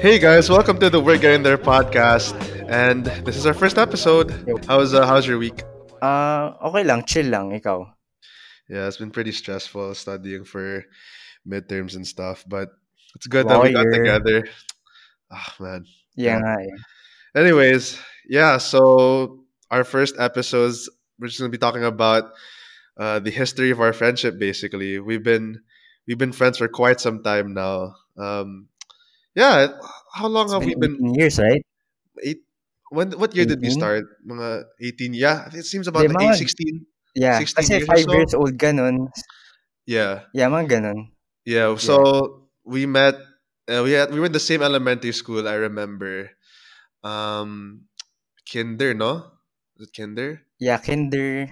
Hey guys, welcome to the We're Getting There podcast, and this is our first episode. How's uh, how's your week? Ah, okay lang, chill lang, ikaw. Yeah, it's been pretty stressful studying for midterms and stuff, but it's good Wow, that we got together. Ah, man. Yeah Yeah. eh. Anyways, yeah. So our first episodes, we're just gonna be talking about uh, the history of our friendship. Basically, we've been we've been friends for quite some time now. Um, yeah. How long It's have we been? 18 years, right? Eight. When what year did we start? Mga 18. Yeah, it seems about like eight, 16, yeah, 16 kasi years 5 so. years old ka. Yeah, Yeah, mga ganun. yeah. Yeah. So we met. Uh, we had we were in the same elementary school. I remember. Um, kinder, no? Was it kinder? Yeah, kinder.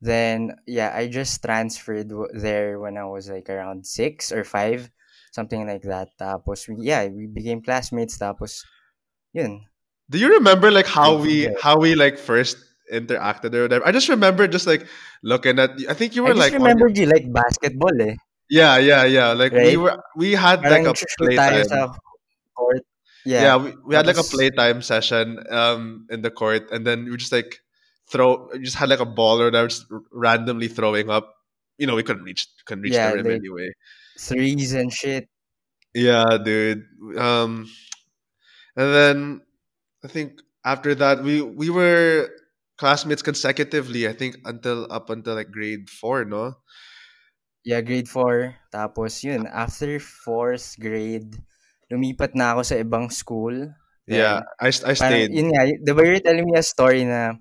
Then, yeah, I just transferred w- there when I was like around 6 or 5. Something like that. Tapos, we, yeah, we became classmates. Tapos, yun. Do you remember like how we how we like first interacted or whatever? I just remember just like looking at. I think you I were just like remembered you like basketball eh. Yeah, yeah, yeah. Like we were. We had like a playtime. court. Yeah, Yeah. we, we had like a playtime session um in the court and then we just like throw just had like a ball or whatever just randomly throwing up. You know, we couldn't reach couldn't reach the yeah, rim like anyway. Threes and shit. Yeah, dude. Um and then I think after that we we were classmates consecutively, I think until up until like grade 4, no? Yeah, grade 4. Tapos yun, after 4th grade, lumipat na ako sa ibang school. Yeah, I I parang, yun nga, y- di ba you're telling me a story na,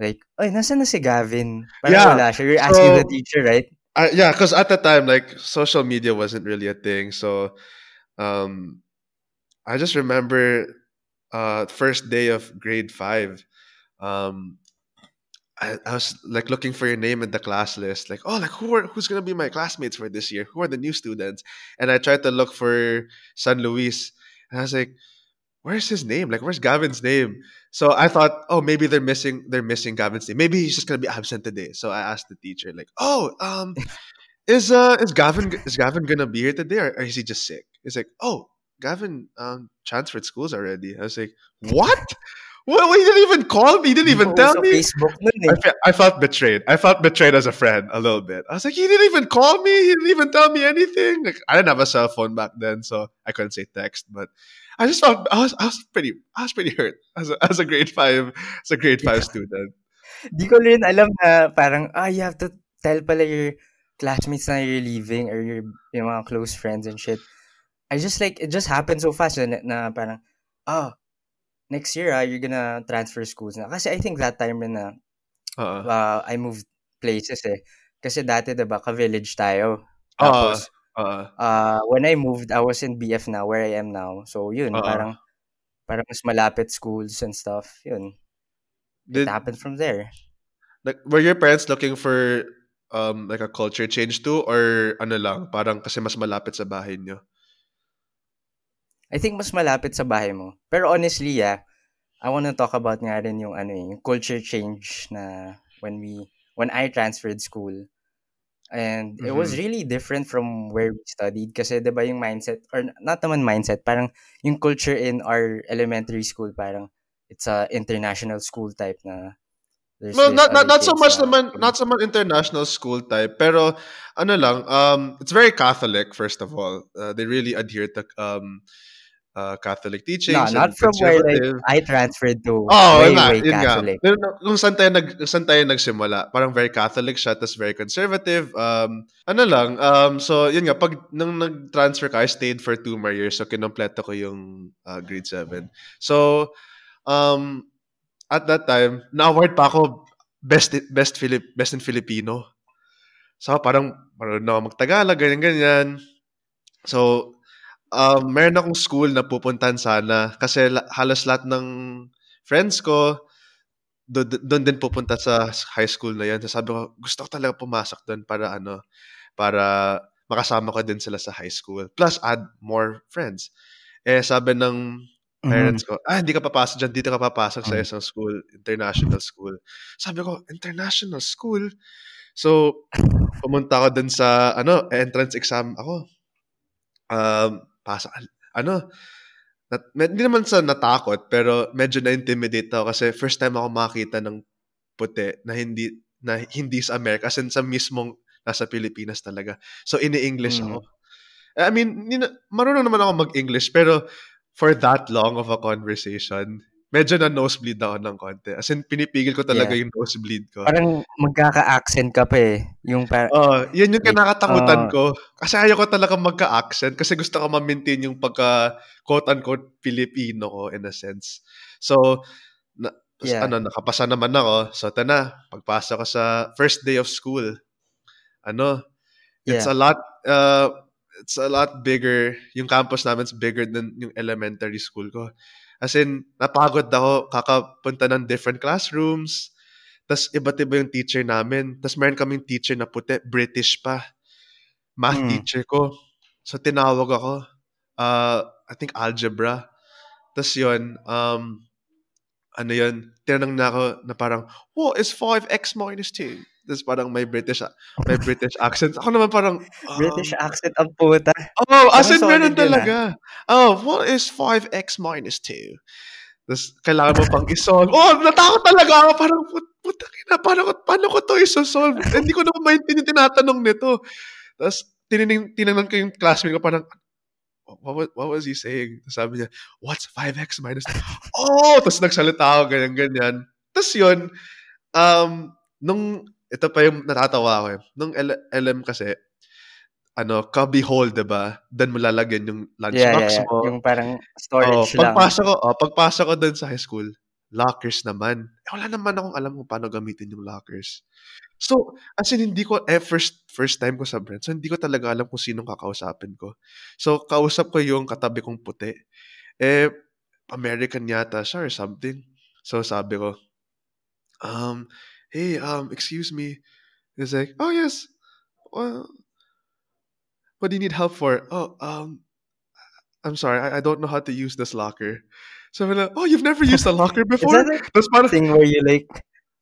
like, ay, nasa na si Gavin? Parang Yeah. wala siya. You're asking the teacher, right? I, yeah, because at the time, like social media wasn't really a thing. So, um, I just remember, uh, first day of grade five, um, I, I was like looking for your name in the class list, like, oh, like who are who's gonna be my classmates for this year? Who are the new students? And I tried to look for San Luis, and I was like, where's his name? Like, where's Gavin's name? So I thought, oh, maybe they're missing they're missing Gavin's name. Maybe he's just gonna be absent today. So I asked the teacher, like, oh, um, is uh is Gavin is Gavin gonna be here today or, or is he just sick? He's like, oh, Gavin um transferred schools already. I was like, what? Well, he didn't even call me. He didn't even tell me. Facebook I, fe- I felt betrayed. I felt betrayed as a friend a little bit. I was like, he didn't even call me. He didn't even tell me anything. Like, I didn't have a cell phone back then, so I couldn't say text. But I just felt I was I was pretty I was pretty hurt as a, as a grade five as a grade five student. Di ko rin alam na parang, ah, you have to tell pala your classmates na you're leaving or your, your mga close friends and shit. I just like, it just happened so fast na, na parang, oh, next year ah, you're gonna transfer schools na. Kasi I think that time na Uh, uh, I moved places eh. Kasi dati, diba, ka-village tayo. uh, Tapos, uh, uh, when I moved, I was in BF now, where I am now. So, yun, uh. parang, parang mas malapit schools and stuff. Yun. It Did happened from there. like were your parents looking for um like a culture change too or ano lang parang kasi mas malapit sa bahay niyo? I think mas malapit sa bahay mo. Pero honestly, yeah, I want to talk about nga rin yung ano eh, yung culture change na when we when I transferred school. And it was Mhm. really different from where we studied kasi 'di ba yung mindset or not naman mindset, parang yung culture in our elementary school parang it's a international school type na there's No, not, not not so much na naman not so much international school type pero ano lang um it's very Catholic first of all. Uh, they really adhere to um uh, Catholic no, teachings not from where like. I transferred to Oh, way nga, way yun nga. Catholic. Pero no- Kung saan tayo, nag, saan tayo nagsimula, parang very Catholic siya, tapos very conservative. Um, ano lang, um, so yun nga, pag nung nag-transfer ka, I stayed for two more years, so kinompleto ko yung uh, grade 7. So, um, at that time, na-award pa ako best best Philip best in Filipino. So parang parang na magtagalog ganyan ganyan. So um meron akong school na pupuntahan sana kasi la- halos lahat ng friends ko do- do- doon din pupunta sa high school na yan. So sabi ko, gusto ko talaga pumasok doon para ano, para makasama ko din sila sa high school. Plus, add more friends. Eh, sabi ng parents ko, ah, hindi ka papasok dyan, dito ka papasok sa Mm. isang school, international school. Sabi ko, international school? So, pumunta ako dun sa, ano, entrance exam ako. Um, pasok, ano, nat, hindi naman sa natakot, pero medyo na-intimidate ako kasi first time ako makita ng puti na hindi na hindi sa America, as in sa mismong nasa Pilipinas talaga. So, ini-English Mm. ako. I mean, nina, marunong naman ako mag-English, pero for that long of a conversation, medyo na nosebleed ako ng konti. As in, pinipigil ko talaga Yeah. yung nosebleed ko. Parang magkaka-accent ka pa eh. Yung par- Oh, yan yung Like, kinakatakutan uh, ko. Kasi ayaw ko talaga magka-accent kasi gusto ko ma-maintain yung pagka quote-unquote Filipino ko in a sense. So, na, Yeah. ano, nakapasa naman ako. So, ito na, pagpasok ko sa first day of school. Ano, it's Yeah. a lot, uh, it's a lot bigger. Yung campus namin is bigger than yung elementary school ko. As in, napagod ako kakapunta ng different classrooms. Tapos iba't iba yung teacher namin. Tapos meron kaming teacher na puti, British pa. Math Mm. teacher ko. So tinawag ako. Uh, I think algebra. Tapos yun, um, ano yun, tinanong na ako na parang, what is 5x minus 2? Tapos parang may British may British accent. Ako naman parang, um, British accent ang puta. Oh, as in meron ah. talaga. Oh, what is 5x minus 2? Tapos, kailangan mo pang isolve. Oh, natakot talaga ako. Parang, put- puta na, paano, paano ko to isosolve? Hindi ko naman maintindihan tinatanong nito. Tapos, tinining, tinanong ko yung classmate ko, parang, what, was, what was he saying? Tapos sabi niya, what's 5x minus 2? Oh! Tapos nagsalita ako, ganyan, ganyan. Tapos yun, um, nung, ito pa yung natatawa ko eh. Nung L- LM kasi, ano, cubby hole, 'di ba? Doon mo lalagyan yung Yeah, lunchbox yeah, yeah. mo. Yung parang Oh, storage lang. pagpasok ko, oh, pagpasok ko doon sa high school, lockers naman. Eh, wala naman akong alam kung paano gamitin yung lockers. So, as in, hindi ko, eh, first, first time ko sa Brent, so hindi ko talaga alam kung sinong kakausapin ko. So, kausap ko yung katabi kong puti. Eh, American yata siya or something. So, sabi ko, um, hey, um, excuse me. He's like, oh, yes. Well, what do you need help for? Oh, um, I'm sorry, I, I don't know how to use this locker. So I'm like, oh, you've never used a locker Is before? that a Tapos parang, thing where you like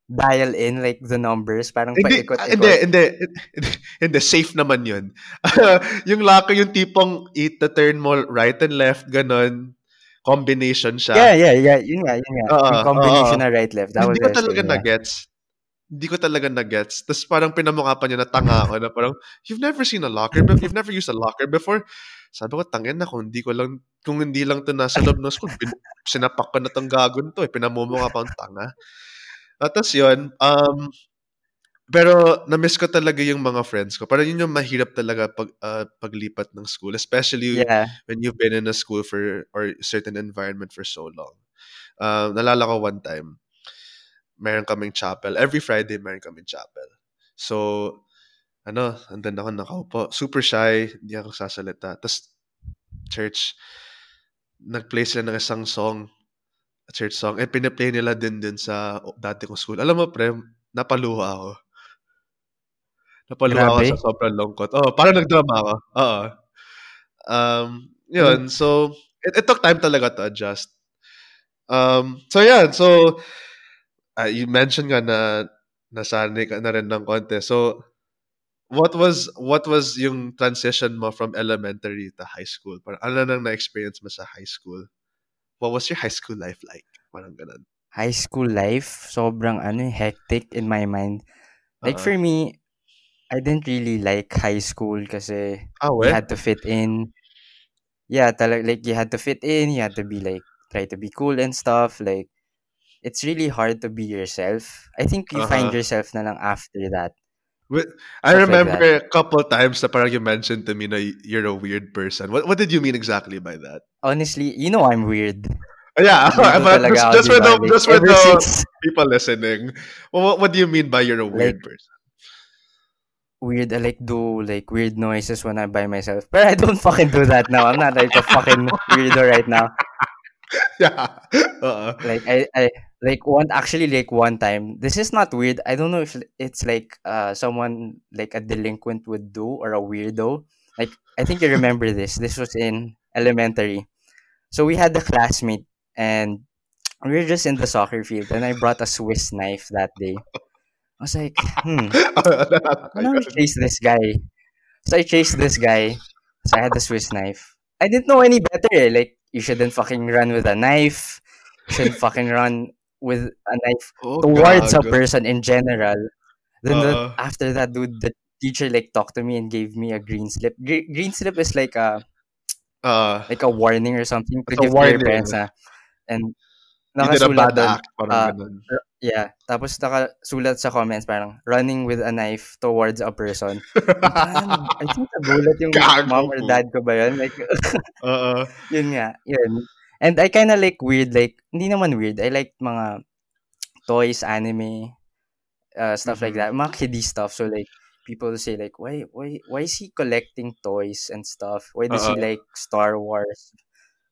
dial in like the numbers? Parang hindi, ah, paikot-ikot. hindi, hindi, hindi, hindi, safe naman yun. yung locker, yung tipong it to turn mo right and left, ganon, combination siya. Yeah, yeah, yeah. Yun nga, yun nga. Oo, yung combination oo. na right left. That Hindi was ko what I was talaga yeah. na-gets. Hindi ko talaga na-gets. Tapos parang pinamukha pa niya na tanga ako na parang, you've never seen a locker, but you've never used a locker before. Sabi ko, tangin na, kung hindi ko lang, kung hindi lang to nasa loob ng school, bin, sinapak ko na tong gagon to, eh, pinamumukha pa ang tanga. At tas yun, um, pero na-miss ko talaga yung mga friends ko. Parang yun yung mahirap talaga pag, ah, paglipat ng school, especially Yeah. when you've been in a school for or certain environment for so long. Um, nalala ko one time, meron kaming chapel. Every Friday, meron kaming chapel. So, ano, andan ako nakaupo. Super shy, hindi ako sasalita. Tapos, church, nag-play sila ng isang song, a church song. Eh, pinaplay nila din din sa dati kong school. Alam mo, pre, napaluha ako. Napaluha ako Grabe. sa sobrang lungkot. Oh, parang nagdrama ako. Oo. Um, yun. So, it, it took time talaga to adjust. Um, so, yan. So, uh, you mentioned nga na nasanay ka na rin ng konti. So, what was what was yung transition mo from elementary to high school? Parang ano nang na-experience mo sa high school? What was your high school life like? Parang ganun. High school life, sobrang ano, hectic in my mind. Like Oo. for me, I didn't really like high school kasi Ah, you we? had to fit in. Yeah, talag like you had to fit in, you had to be like try to be cool and stuff. Like it's really hard to be yourself. I think you find Uh-huh. yourself na lang after that. I Stuff like remember a couple times na parang you mentioned to me na you're a weird person. What what did you mean exactly by that? Honestly, you know I'm weird. Oh, yeah, but just, just for the just for the people listening, what, what do you mean by you're a weird like person? weird, I like do like weird noises when I'm by myself. But I don't fucking do that now. I'm not like a fucking weirdo right now. Yeah. Uh-uh. Like I, I like one actually like one time. This is not weird. I don't know if it's like uh someone like a delinquent would do or a weirdo. Like I think you remember this. This was in elementary. So we had the classmate and we were just in the soccer field and I brought a Swiss knife that day. I was like, hmm, I'm gonna chase this guy. So I chased this guy. So I had the Swiss knife. I didn't know any better. eh. Like you shouldn't fucking run with a knife. You shouldn't fucking run with a knife Oh, towards a person in general. Then the, after that, dude, the teacher like talked to me and gave me a green slip. Gre- green slip is like a Ah, like a warning or something to give to your warning. parents na. And you did a nakasulat doon, act. Ah, ganun. yeah. Tapos nakasulat sa comments parang running with a knife towards a person. I think nagulat yung Gago mom or dad ko ba yun? Like, Oo. yun nga, yun. And I kinda like weird, like, hindi naman weird. I like mga toys, anime, uh, stuff like Mhm. that. Mga kiddie stuff. So like, people say like, why, why, why is he collecting toys and stuff? Why does he Oo. like Star Wars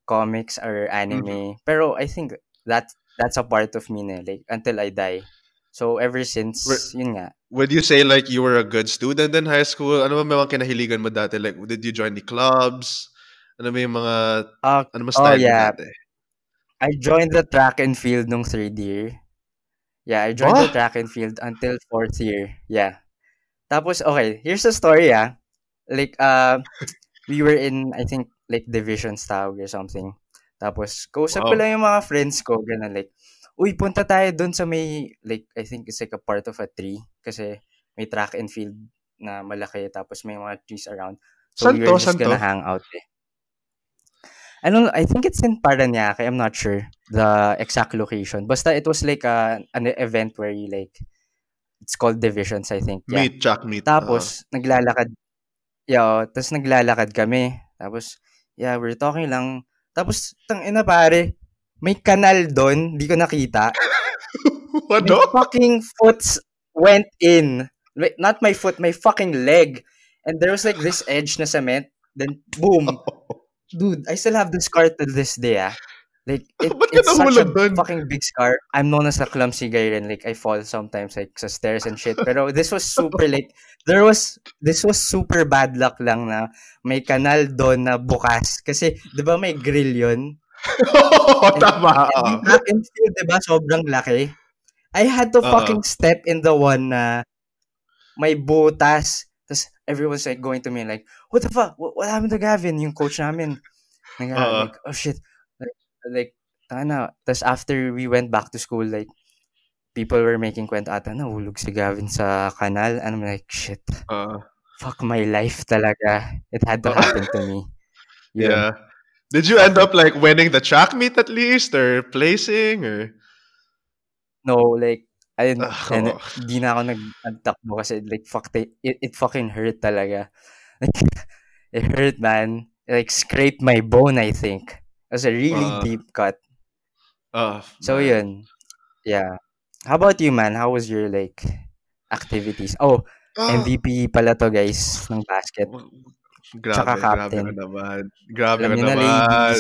comics or anime? Mm-hmm. Pero I think that that's a part of me na, like, until I die. So ever since, Wait. yun nga, Would you say like you were a good student in high school? Ano ba mga kinahiligan mo dati? Like, did you join the clubs? Ano ba yung mga, uh, ano mo oh yeah, dati? I joined the track and field nung third year. Yeah, I joined the What? track and field until fourth year. Yeah. Tapos, okay, here's the story, ah. Like, uh, we were in, I think, like, divisions tawag or something. Tapos, kausap ko Wow. lang yung mga friends ko, ganun, like, uy, punta tayo dun sa may, like, I think it's like a part of a tree. Kasi may track and field na malaki, tapos may mga trees around. So, Saan we were just Saan gonna hang out eh. I don't I think it's in Paranaque. I'm not sure the exact location. Basta it was like a, an event where you like it's called divisions, I think. Yeah. Meet, track meet. Uh, Tapos naglalakad yeah, oh, tapos naglalakad kami. Tapos yeah, we're talking lang. Tapos tang ina pare, may kanal doon, di ko nakita. My ano? fucking foot went in. Wait, Not my foot, my fucking leg. And there was like this edge na cement. Then boom, dude, I still have the scar to this day, ah. Like, it, it's such a dun? fucking big scar. I'm known as a clumsy guy rin. Like, I fall sometimes, like, sa stairs and shit. Pero this was super, like, there was, this was super bad luck lang na may kanal doon na bukas. Kasi, di ba may grill yun? Oo, tama. And and field, di ba, sobrang laki. I had to Oo. fucking step in the one na may butas. Everyone's like going to me like, what the fuck? What, what happened to Gavin? Yung coach namin. Like, Oo. like oh shit. Like, like tana. Tapos after we went back to school, like, people were making kwento ata, nahulog si Gavin sa kanal. And I'm like, shit. Uh, Fuck my life talaga. It had to happen to me. Yun. yeah. Did you end up like winning the track meet at least or placing or? No, like, I didn't, Ah, and oo. di na ako nag, nagtakbo kasi like, fuck, it, it fucking hurt talaga. It hurt, man. It, like, scraped my bone, I think. It was a really Ah. deep cut. Oh, So, man. yun. Yeah. How about you, man? How was your, like, activities? Oh, Ah, MVP pala to, guys, ng basket. Grabe, Tsaka grabe captain. ka naman. Grabe Alam ka na, naman.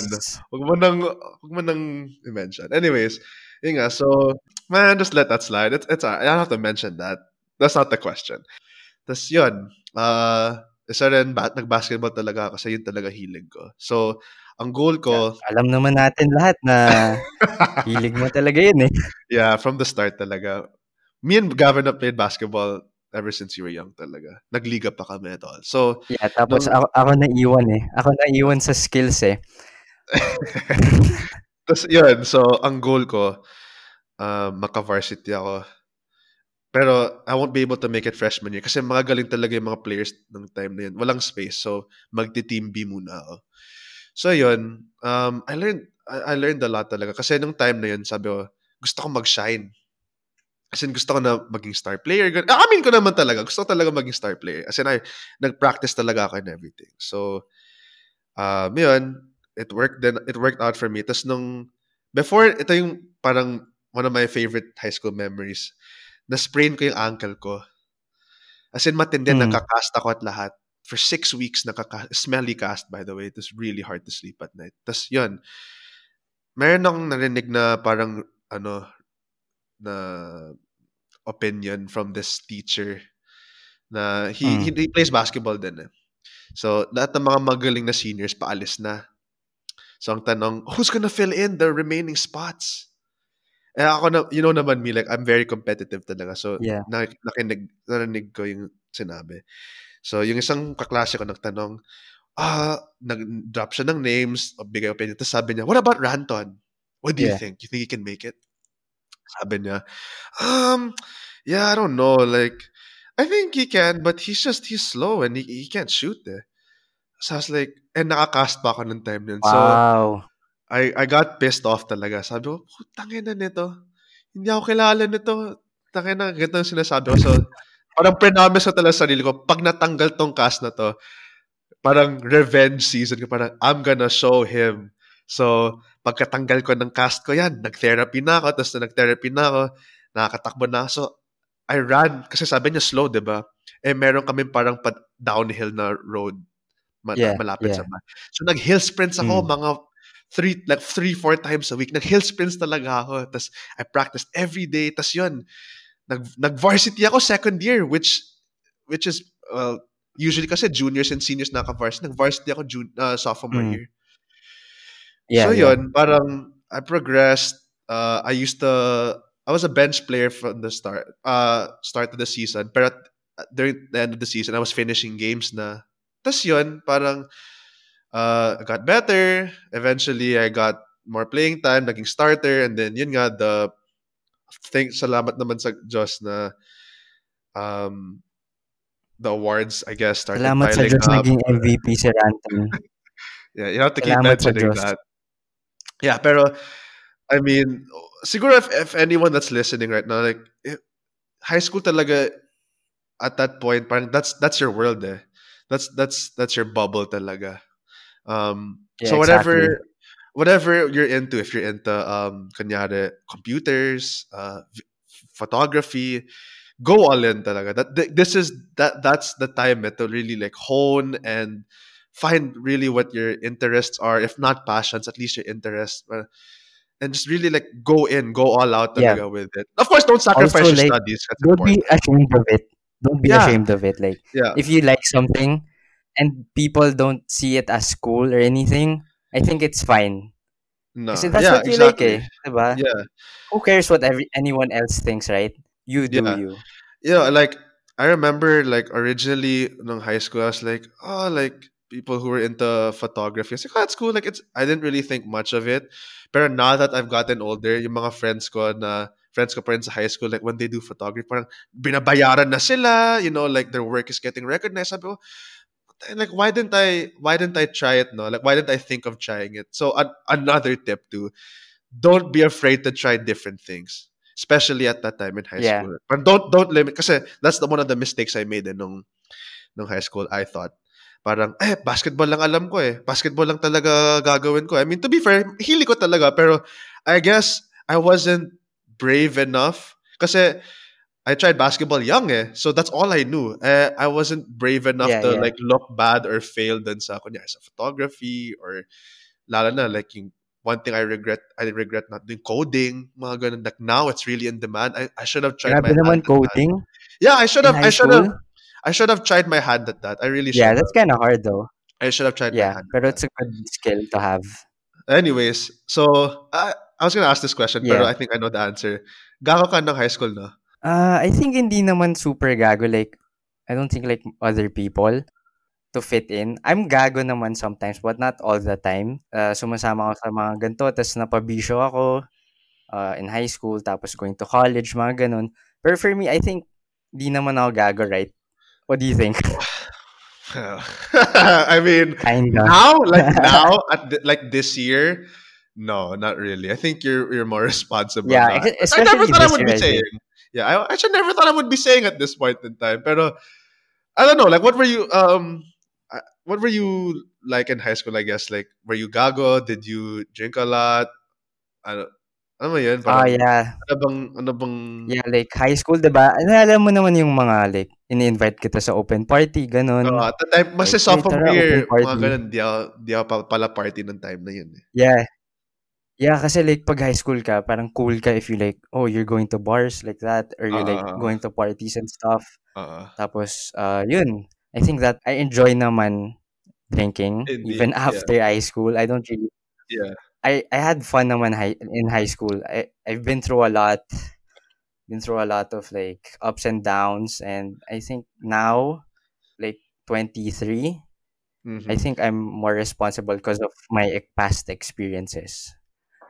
Huwag mo nang, huwag mo nang i-mention. Anyways, yun nga, so, man, just let that slide. It's, it's, I don't have to mention that. That's not the question. Tapos yun, uh, isa rin, ba- nag-basketball talaga ako kasi yun talaga hilig ko. So, ang goal ko, Alam naman natin lahat na hilig mo talaga yun eh. yeah, from the start talaga. Me and Gavin have played basketball ever since you were young talaga. Nagliga pa kami at all. So, Yeah, tapos Nung- ako, ako naiwan eh. Ako naiwan sa skills eh. Tapos yun, so ang goal ko, uh, maka-varsity ako. Pero I won't be able to make it freshman year kasi mga galing talaga yung mga players ng time na yun. Walang space. So, magti-team B muna ako. So yun, um, I learned I, I learned a lot talaga. Kasi nung time na yun, sabi ko, gusto ko mag-shine. As in, gusto ko na maging star player. Gan- Ah, Amin ko naman talaga. Gusto ko talaga maging star player. As in, I, nag-practice talaga ako and everything. So, um, yun, it worked then it worked out for me. Tapos nung, before, ito yung parang one of my favorite high school memories. Na-sprain ko yung ankle ko. As in, matindi, Hmm. nakakast ako at lahat. For six weeks, nakaka smelly cast, by the way. It was really hard to sleep at night. Tapos, yun, meron akong narinig na parang, ano, na opinion from this teacher na he, Mm. he, he plays basketball din eh. So, lahat ng mga magaling na seniors paalis na. So, ang tanong, who's gonna fill in the remaining spots? Eh ako na, you know naman me, like, I'm very competitive talaga. So, Yeah. nak- nakinig, narinig ko yung sinabi. So, yung isang kaklase ko nagtanong, ah, nag-drop siya ng names, bigay opinion. Tapos sabi niya, what about Ranton? What do you think? You think he can make it? Sabi niya, um, yeah, I don't know. Like, I think he can, but he's just, he's slow and he, he can't shoot eh. So I was like, and nakakast pa ako ng time yun. So, Wow. I, I got pissed off talaga. Sabi ko, putangin na nito. Hindi ako kilala nito. Tangin na, ganito yung sinasabi ko. So, parang prenamis ko talaga sa sarili ko, pag natanggal tong cast na to, parang revenge season ko, parang I'm gonna show him. So, pagkatanggal ko ng cast ko yan, nag-therapy na ako, tapos na nag-therapy na ako, nakakatakbo na. So, I ran, kasi sabi niya slow, di ba? Eh, meron kami parang pa downhill na road Yeah, malapit yeah. sa bahay. So, nag-hill sprints ako, Mm. mga three, like three, four times a week. Nag-hill sprints talaga ako. Tapos, I practiced every day. Tapos yun, nag, nag-varsity ako second year, which, which is, well, usually kasi juniors and seniors naka-varsity. Nag-varsity ako jun- uh, sophomore Mm. year. Yeah, so yeah. yun, parang I progressed. Uh, I used to, I was a bench player from the start, uh, start of the season. Pero at, during the end of the season, I was finishing games na. Tapos yun, parang uh, I got better. Eventually, I got more playing time, naging starter. And then yun nga, the thank salamat naman sa Diyos na um, the awards, I guess, started Salamat sa piling Diyos up. naging MVP si Ranton. Yeah, you have to keep Salamat mentioning that. Yeah, pero I mean, siguro if, if anyone that's listening right now, like eh, high school talaga at that point, parang that's that's your world eh. That's that's that's your bubble talaga. Um, Yeah, so whatever exactly. whatever you're into, if you're into um, kunyari, computers, uh, v- photography, go all in talaga. That th- this is that that's the time eh, to really like hone and find really what your interests are. If not passions, at least your interests. Uh, and just really like go in, go all out Yeah. with it. Of course, don't sacrifice Also, your like, studies. Don't be ashamed of it. Don't be Yeah. ashamed of it. Like, Yeah. if you like something and people don't see it as cool or anything, I think it's fine. No. Kasi that's yeah, what you exactly. like eh. Diba? Yeah. Who cares what every anyone else thinks, right? You do Yeah. you. Yeah, like I remember like originally in high school I was like, oh like people who were into photography. I was like, oh, that's cool. Like it's I didn't really think much of it. But now that I've gotten older, yung mga friends ko na friends ko pa sa high school, like when they do photography, parang binabayaran na sila, you know, like their work is getting recognized. Sabi ko, like why didn't I why didn't I try it no? Like why didn't I think of trying it? So an- another tip too, don't be afraid to try different things. Especially at that time in high Yeah. school. But don't don't limit kasi that's the one of the mistakes I made eh, nung nung high school. I thought parang eh basketball lang alam ko eh. Basketball lang talaga gagawin ko. I mean to be fair, hili ko talaga pero I guess I wasn't brave enough Because I tried basketball young eh. So that's all I knew. Eh, I wasn't brave enough Yeah, to yeah. like look bad or fail dun sa kunya sa photography or lalo na like yung one thing I regret I regret not doing coding mga ganun like now it's really in demand I, I should have tried Grabe my naman hand coding yeah I should have I should have. I should have tried my hand at that I really should Yeah, have that's kind of hard though. I should have tried my Yeah, hand at pero that. it's a good skill to have. anyways so I, I was gonna ask this question pero Yeah. I think I know the answer gago ka ng high school no Uh, I think hindi naman super gago. Like, I don't think like other people to fit in. I'm gago naman sometimes, but not all the time. Uh, sumasama ako sa mga ganito, tapos napabisyo ako uh, in high school, tapos going to college, mga ganun. Pero for me, I think di naman ako gago, right? What do you think? I mean Kinda. now like now at th- like this year no not really i think you're you're more responsible Yeah, now. i never thought i would be saying yeah i actually never thought i would be saying at this point in time pero i don't know like what were you um what were you like in high school i guess like were you gago did you drink a lot ano ano mo yun Ah, parang yeah. ano bang ano bang Yeah, like high school, diba? Alam mo naman yung mga like, ini-invite kita sa open party, ganun. uh, at the time mas Like, sophomore year open party." mga ganun di ako, di ako pala party ng time na yun eh. Yeah. Yeah, kasi like pag high school ka, parang cool ka if you like, oh, you're going to bars like that or you're like Ah. going to parties and stuff. Oo. Tapos, uh, yun. I think that I enjoy naman drinking Indeed, even yeah. after high school. I don't really yeah I I had fun naman high, in high school. I I've been through a lot. Been through a lot of like ups and downs and I think now like 23 Mhm. I think I'm more responsible because of my past experiences.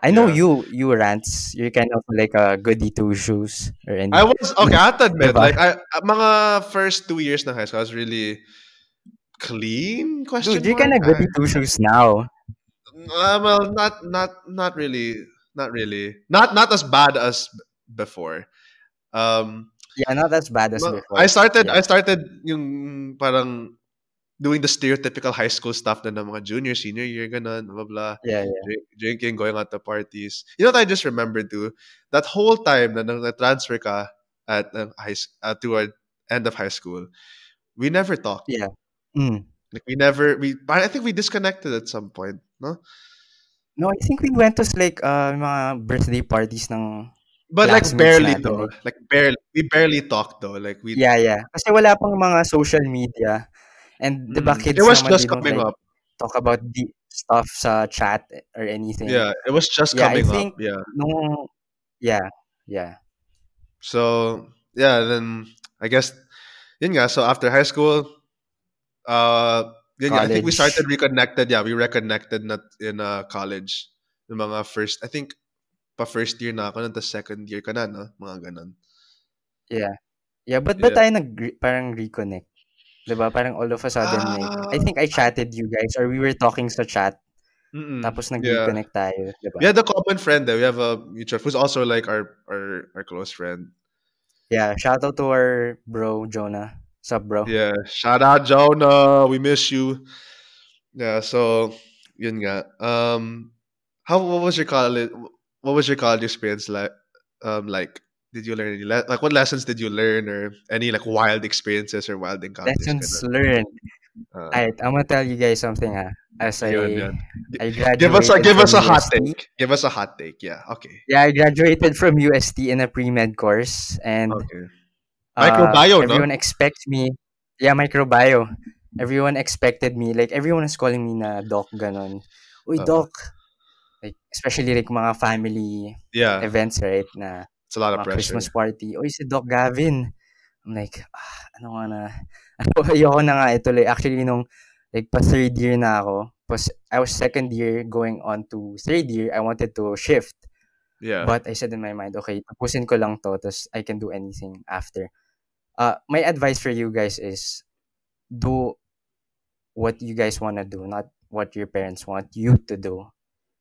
I know Yeah. you, you rants. You're kind of like a goody two shoes or any. I was okay. I have to admit, like I uh, mga first two years ng high school, I was really clean. Question Dude, you're kind of goody two shoes now. Uh, well, not not not really, not really, not not as bad as before. Um, Yeah, not as bad as before. I started Yeah. I started yung parang doing the stereotypical high school stuff na ng mga junior, senior year, ganun, blah, blah. Yeah, yeah. Drink- Drinking, going out to parties. You know what I just remembered too? That whole time na nang na-transfer ka at uh, high, uh, toward end of high school, we never talked. Yeah. Mm. Like we never, we, but I think we disconnected at some point, no? No, I think we went to like uh, mga birthday parties ng But like barely natin, though. like- Like barely, we barely talked though. Like we, Yeah, yeah. Kasi wala pang mga social media. And 'di the Mm. kids it was just coming like up. talk about deep stuff sa chat or anything. Yeah, it was just Yeah, I coming think up. Yeah. nung yeah, yeah. So yeah, then I guess yun nga. So after high school, uh, yun nga, I think we started reconnected. Yeah, we reconnected na in uh, college. Yung mga first, I think pa first year na ako, nang second year ka na, no? Mga ganun. Yeah. Yeah, but but Yeah. tayo nag parang reconnect. 'Di ba? Parang all of a sudden like I Ah. think I chatted you guys or we were talking sa chat Mm-mm. tapos Yeah. nag-reconnect tayo, 'di ba? We had a common friend there. We have a mutual who's also like our our our close friend. Yeah, shout out to our bro Jonah. Sup, bro? Yeah, shout out Jonah. We miss you. Yeah, so yun nga. Um, how what was your college? What was your college experience like? Um, like did you learn any like what lessons did you learn or any like wild experiences or wild encounters? Lessons ganun? learned. Uh, Alright, I'm gonna tell you guys something ah. As I yun, yun. I graduated Give us a give us a from hot UST. take. Give us a hot take. Yeah. Okay. Yeah, I graduated from UST in a pre-med course and Okay. uh, Microbio, no? everyone expects me. Yeah, microbio. Everyone expected me. Like everyone is calling me na doc ganon. Uy, Oo. doc. Like especially like mga family Yeah. events, right? Na It's a lot of pressure. Christmas party. Uy, si Doc Gavin. I'm like, ah, ano nga na. Ano, ayoko na nga ituloy. Actually, nung like pa third year na ako, pas, I was second year going on to third year, I wanted to shift. Yeah. But I said in my mind, okay, tapusin ko lang to, tapos I can do anything after. Uh, my advice for you guys is do what you guys want to do, not what your parents want you to do.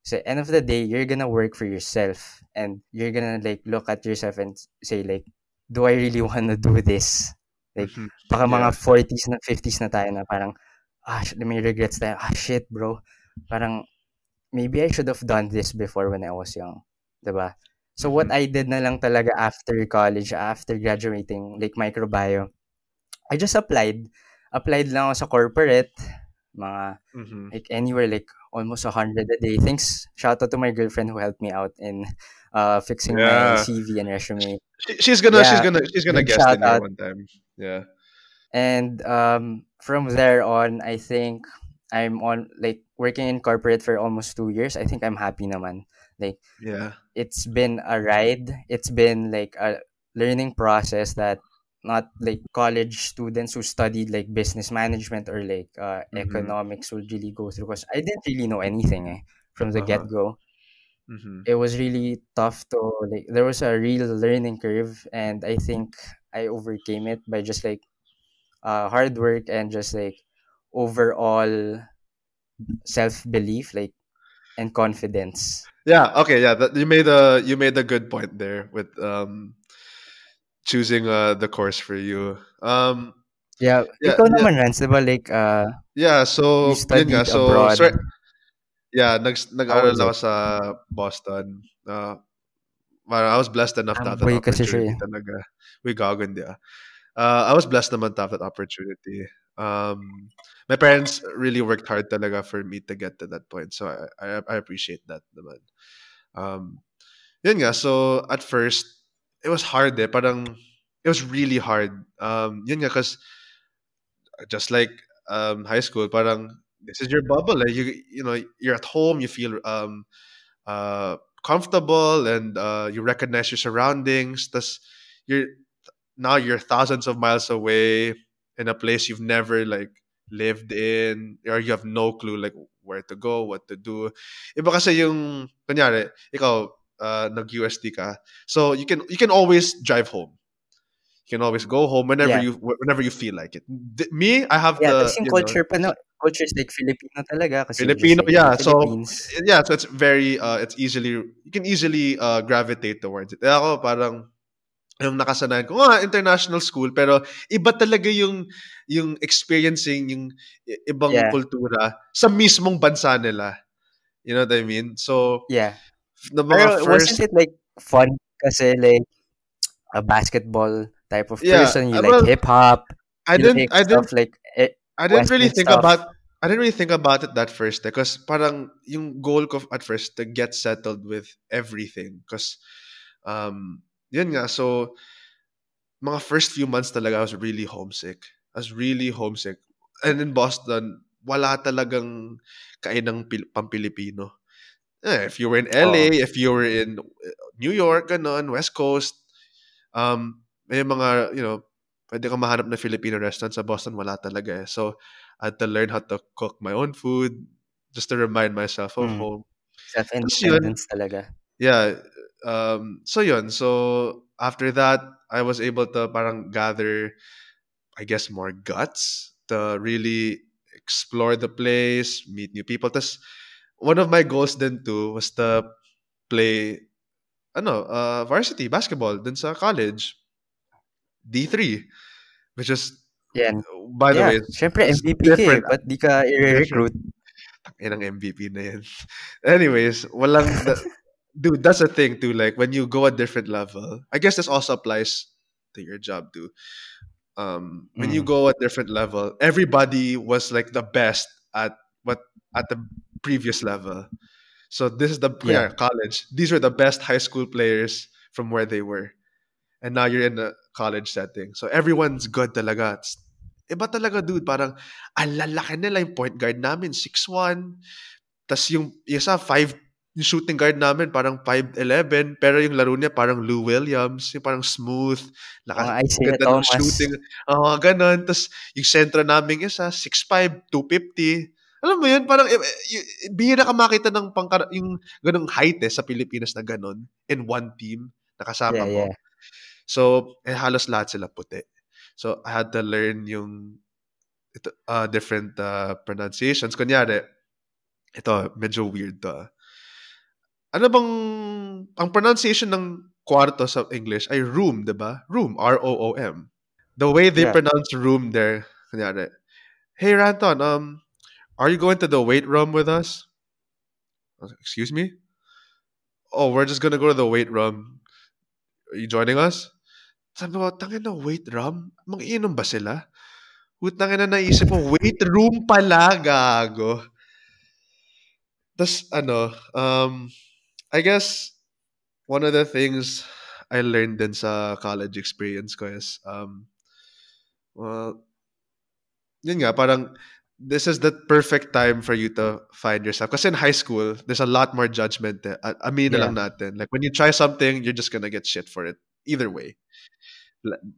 So end of the day, you're gonna work for yourself and you're gonna like look at yourself and say like, do I really want to do this? Like, Mhm. baka mga Yeah. 40s na 50s na tayo na parang, ah, may regrets tayo. Ah, shit, bro. Parang, maybe I should have done this before when I was young. ba? So what Mhm. I did na lang talaga after college, after graduating, like microbio, I just applied. Applied lang ako sa corporate, mga Mhm. like anywhere like almost a hundred a day. Thanks. Shout out to my girlfriend who helped me out in uh fixing my CV and resume. She, she's gonna she's gonna she's gonna big guest in here out. one time. Yeah. And um from there on, I think I'm on like working in corporate for almost two years. I think I'm happy naman. Like Yeah. it's been a ride. It's been like a learning process that not like college students who studied like business management or like uh, Mhm. economics would really go through because I didn't really know anything eh, from the Uh-huh. get go. Mhm. It was really tough to like there was a real learning curve and I think I overcame it by just like uh, hard work and just like overall self belief like and confidence. Yeah. Okay. Yeah. That, you made a you made a good point there with um choosing uh the course for you. Um. Yeah, Yeah. ikaw Yeah. naman, Rans, di ba, like, uh, Yeah. So yun nga, so abroad. yeah. Nag nag-aral ako sa Boston. Uh, I was blessed enough to have that kasi siya opportunity eh. talaga. We gagawin dia. Uh, I was blessed naman to have that opportunity. Um, my parents really worked hard talaga for me to get to that point. So I, I, I appreciate that naman. Um, yun nga, so at first, it was hard eh. Parang, it was really hard. Um, yun nga, because just like um, high school, parang, this is your bubble. Like you, you know, you're at home, you feel um, uh, comfortable, and uh, you recognize your surroundings. You're now you're thousands of miles away in a place you've never like lived in or you have no clue like where to go, what to do. Iba kasi yung kunyari, ikaw uh, nag-UST ka. So you can you can always drive home. You can always go home whenever Yeah. you whenever you feel like it. Th- me, I have Yeah, the you know, pa no, culture is like Filipino talaga kasi Filipino, yeah. So yeah, so it's very uh it's easily you can easily uh gravitate towards it. Kaya ako parang yung nakasanayan ko, ah, international school, pero iba talaga yung yung experiencing yung ibang Yeah. kultura sa mismong bansa nila. You know what I mean? So, Yeah. The Pero first wasn't it like fun kasi like a basketball type of Yeah, person, you uh, like hip hop, I didn't like I didn't stuff like eh, I didn't really think stuff. about I didn't really think about it that first because parang yung goal ko at first to get settled with everything because um yun nga so mga first few months talaga I was really homesick. I was really homesick. And in Boston, wala talagang kainang pil- pampilipino. Eh, if you were in LA, Oo. if you were in uh, New York, ganon, West Coast, um, may mga, you know, pwede kang mahanap na Filipino restaurant sa Boston, wala talaga eh. So, I had to learn how to cook my own food just to remind myself of Mm. home. self-independence talaga. Yeah. Um, so yun. So after that, I was able to parang gather, I guess, more guts to really explore the place, meet new people. Tas one of my goals then too was to play ano, uh, varsity basketball then sa college. D3. Which is, yeah. by the yeah, way, syempre MVP ka eh, different. di ka i-recruit? Ang MVP na yan. Anyways, walang... the- dude, that's the thing too. Like, when you go a different level, I guess this also applies to your job too. Um, when you Mm. go a different level, everybody was like the best at what at the previous level. So this is the Yeah. yeah, college. These were the best high school players from where they were. And now you're in a college setting. So everyone's good talaga. It's, eh, iba talaga, dude. Parang, ang lalaki nila yung point guard namin, 6'1". Tapos yung isa, 5, yung shooting guard namin, parang 5'11". Pero yung laro niya, parang Lou Williams. Yung parang smooth. Mga Naka, Isaiah ganda ng shooting. Oo, ganun. Tapos yung sentro namin isa, 6'5", 250. Alam mo yun, parang, eh, eh, bihira ka makita ng pangkara, yung ganung height eh, sa Pilipinas na ganun, in one team, nakasama Yeah, mo. yeah. So, eh, halos lahat sila puti. So, I had to learn yung ito, uh, different uh, pronunciations. Kunyari, ito, medyo weird to. ah. Ano bang, ang pronunciation ng kwarto sa English ay room, di ba? Room, R-O-O-M. The way they Yeah. pronounce room there, kunyari, Hey, Ranton, um, are you going to the weight room with us? Excuse me? Oh, we're just gonna go to the weight room. Are you joining us? Sabi ko, tangin na weight room? Mag-iinom ba sila? Utangin na naisip mo, weight room pala, gago. Tapos, ano, um, I guess, one of the things I learned din sa college experience ko is, um, well, yun nga, parang, this is the perfect time for you to find yourself. Because in high school, there's a lot more judgment. Eh. A- Amin na Yeah. lang natin. Like, when you try something, you're just gonna get shit for it. Either way.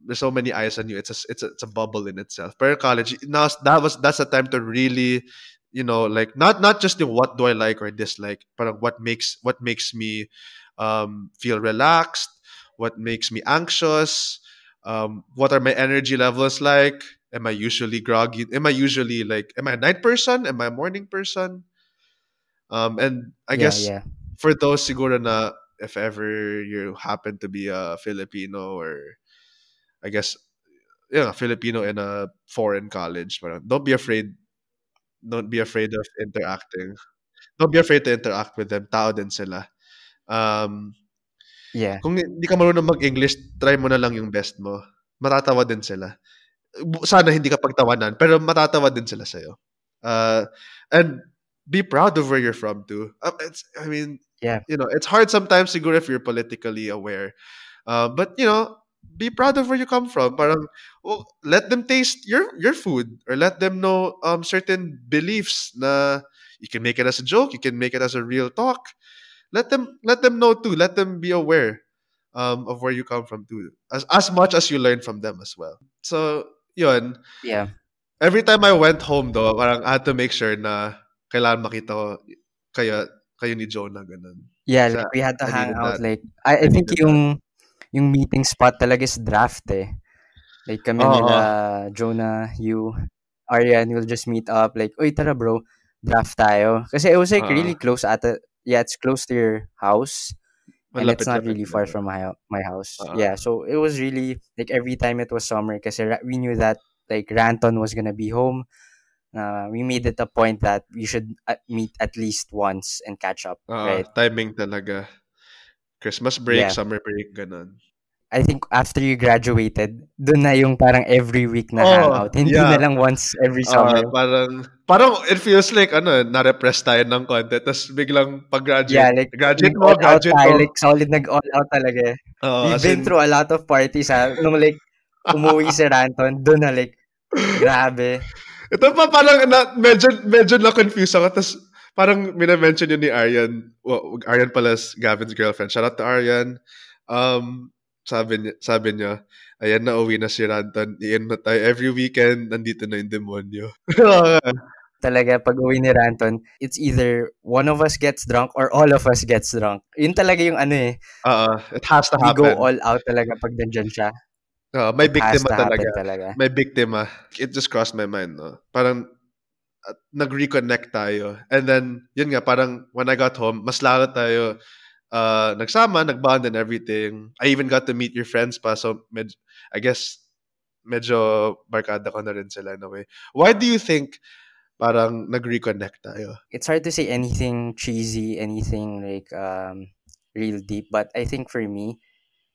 There's so many eyes on you. It's a, it's a, it's a bubble in itself. But in college, now that was that's the time to really, you know, like not not just the what do I like or dislike, but what makes what makes me um, feel relaxed, what makes me anxious, um, what are my energy levels like? Am I usually groggy? Am I usually like, am I a night person? Am I a morning person? Um, and I yeah, guess yeah. for those siguro na if ever you happen to be a Filipino or I guess yeah, Filipino in a foreign college, parang don't be afraid. Don't be afraid of interacting. Don't be afraid to interact with them. Tao din sila. Um, Yeah. kung hindi ka marunong mag-English, try mo na lang yung best mo. Matatawa din sila. Sana hindi ka pagtawanan, pero matatawa din sila sa'yo. Uh, and be proud of where you're from too. Uh, it's, I mean, Yeah. you know, it's hard sometimes siguro if you're politically aware. Uh, but, you know, be proud of where you come from. Parang, well, let them taste your your food or let them know um, certain beliefs na you can make it as a joke, you can make it as a real talk. Let them let them know too. Let them be aware um, of where you come from too. As as much as you learn from them as well. So, yun. Yeah. every time I went home though, parang I had to make sure na kailangan makita ko kayo, kayo ni Jonah, ganun. Yeah, Kasi like we had to I hang out that. like I, I I think needed that. yung yung meeting spot talaga is draft eh. Like kami Oo. nila Jonah, you, Arian will just meet up like, "Uy, tara bro, draft tayo." Kasi it was like Oo. really close at a, yeah, it's close to your house. And it's not really far from my my house. Oo. Yeah, so it was really like every time it was summer ra- we knew that like Ranton was gonna be home. Uh, we made it a point that we should uh, meet at least once and catch up, Oo, right? timing talaga. Christmas break, Yeah. summer break, ganun. I think after you graduated, dun na yung parang every week na Oh, hangout. Hindi yeah. na lang once every Ah, summer. parang, parang it feels like, ano, na-repress tayo ng konti, tapos biglang pag-graduate, yeah, like graduate mo, graduate tayo, mo. like solid nag-all out talaga. eh. Oo, We've been in- through a lot of parties ha. Nung like, umuwi si Ranton, dun na like, grabe. Ito pa parang na, medyo, medyo na-confuse ako. Tapos parang minamention yun ni Aryan. Well, Aryan pala Gavin's girlfriend. Shout out to Aryan. Um, sabi niya, sabi niya, ayan na uwi na si Ranton. Iyan na tayo. Every weekend, nandito na yung demonyo. talaga pag uwi ni Ranton, it's either one of us gets drunk or all of us gets drunk. Yun talaga yung ano eh. Oo, it has to We go happen. all out talaga pag nandyan siya. Oo, may It biktima happen talaga. talaga. May biktima. It just crossed my mind, no? Parang at nag-reconnect tayo. And then, yun nga, parang when I got home, mas lalo tayo uh, nagsama, nag-bond and everything. I even got to meet your friends pa. So, med- I guess, medyo barkada ko na rin sila in a way. Why do you think parang nag-reconnect tayo? It's hard to say anything cheesy, anything like um real deep, but I think for me,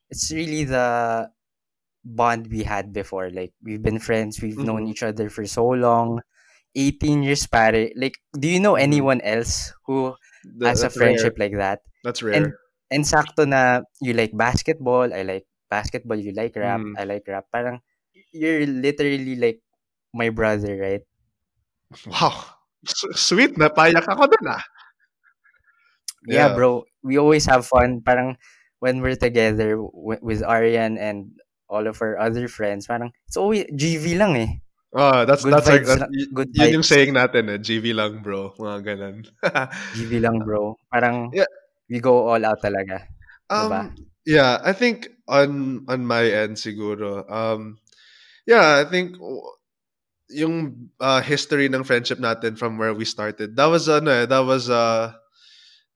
it's really the bond we had before. Like we've been friends, we've known Mhm. each other for so long. 18 years pare. Like do you know Mhm. anyone else who Th- has a friendship rare. like that? That's And rare. and sakto na you like basketball, I like basketball, you like rap, Mm. I like rap. Parang you're literally like my brother, right? Wow. Sweet na. Payak ako dun ah. Yeah, Yeah. bro. We always have fun. Parang when we're together w- with Aryan and all of our other friends, parang it's always GV lang eh. Oh, that's Good that's like vibes y- good yun yung saying natin eh, GV lang bro, mga ganun. GV lang, bro. Parang Yeah. We go all out talaga. Diba? um yeah, I think on on my end siguro. Um yeah, I think yung uh, history ng friendship natin from where we started. That was ano eh, that was uh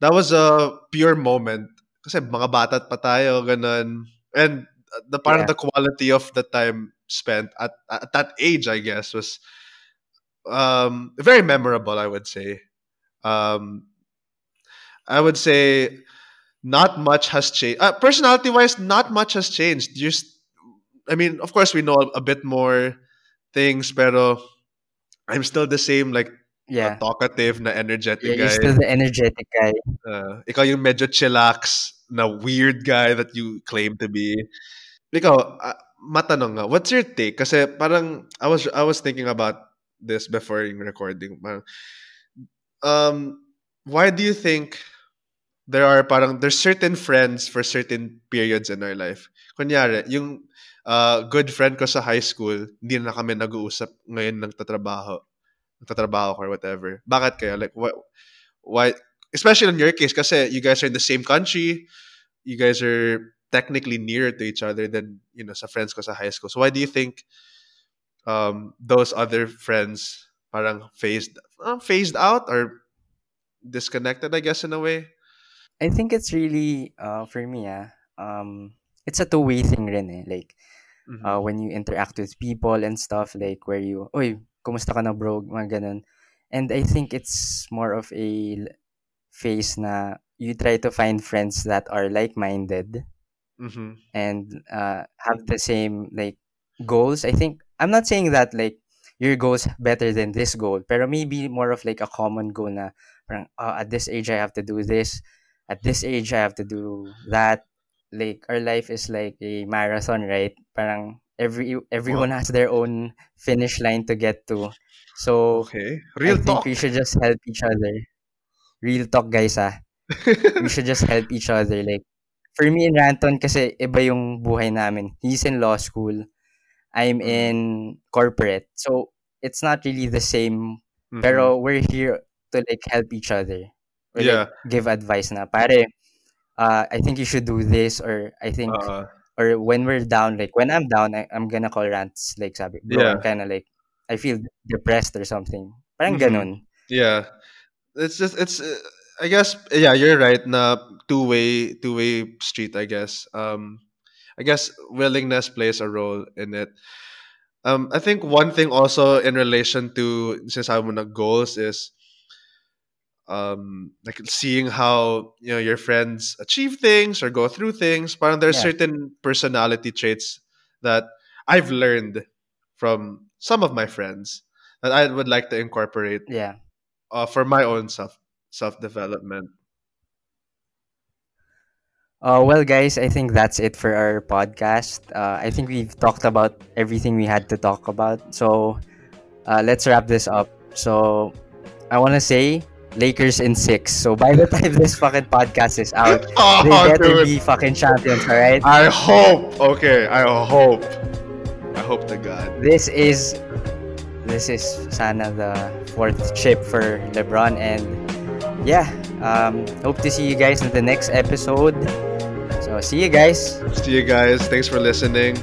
that was a pure moment kasi mga bata pa tayo ganun. And the part Yeah. the quality of the time spent at at that age I guess was um very memorable I would say. Um I would say not much has changed. Uh, personality wise, not much has changed. Just, I mean, of course, we know a, a bit more things, pero I'm still the same, like, Yeah. talkative na energetic Yeah, you're still the energetic guy. Uh, ikaw yung medyo chillax na weird guy that you claim to be. Ikaw, uh, matanong nga, what's your take? Kasi parang, I was, I was thinking about this before yung recording. Parang, um, why do you think there are parang, there's certain friends for certain periods in our life? Kunyari, yung uh, good friend ko sa high school, hindi na kami nag-uusap ngayon nagtatrabaho. Nagtatrabaho ko or whatever. Bakit kaya? Like, what, why, especially in your case, kasi you guys are in the same country, you guys are technically nearer to each other than, you know, sa friends ko sa high school. So why do you think um, those other friends parang phased, uh, phased out or disconnected, I guess, in a way? I think it's really, uh, for me, ah, um, it's a two-way thing rin eh. Like, Mhm. uh, when you interact with people and stuff, like where you, oy, kumusta ka na bro, mga ganun. And I think it's more of a phase na you try to find friends that are like-minded Mhm. and uh, have the same like goals. I think I'm not saying that like your goals better than this goal, pero maybe more of like a common goal na parang, "Ah, at this age I have to do this, at this age I have to do that. Like our life is like a marathon, right? Parang every everyone has their own finish line to get to. So Okay. I Real think we should just help each other. Real talk, guys, ah. we should just help each other. Like, for me and Ranton, kasi iba yung buhay namin. He's in law school. I'm Mm. in corporate. So, it's not really the same Mhm. pero we're here to like help each other or yeah, like give advice na pare uh, I think you should do this or I think uh, or when we're down like when I'm down I, I'm gonna call rants like sabi bro Yeah. I'm kind of like I feel depressed or something parang Mhm. ganun yeah. It's just it's. Uh, I guess yeah, you're right. Na two way two way street. I guess. Um, I guess willingness plays a role in it. Um, I think one thing also in relation to sinasabi mo na goals is um like seeing how you know your friends achieve things or go through things. Parang there's Yeah. certain personality traits that I've learned from some of my friends that I would like to incorporate yeah uh, for my own self self development. Uh, well, guys, I think that's it for our podcast. Uh, I think we've talked about everything we had to talk about. So uh, let's wrap this up. So I want to say Lakers in six. So by the time this fucking podcast is out, they Oh, better dude. be fucking champions, all right? I hope. Okay, I hope. I hope to God. This is this is sana the fourth chip for LeBron, and yeah, um, hope to see you guys in the next episode. So see you guys. See you guys. Thanks for listening.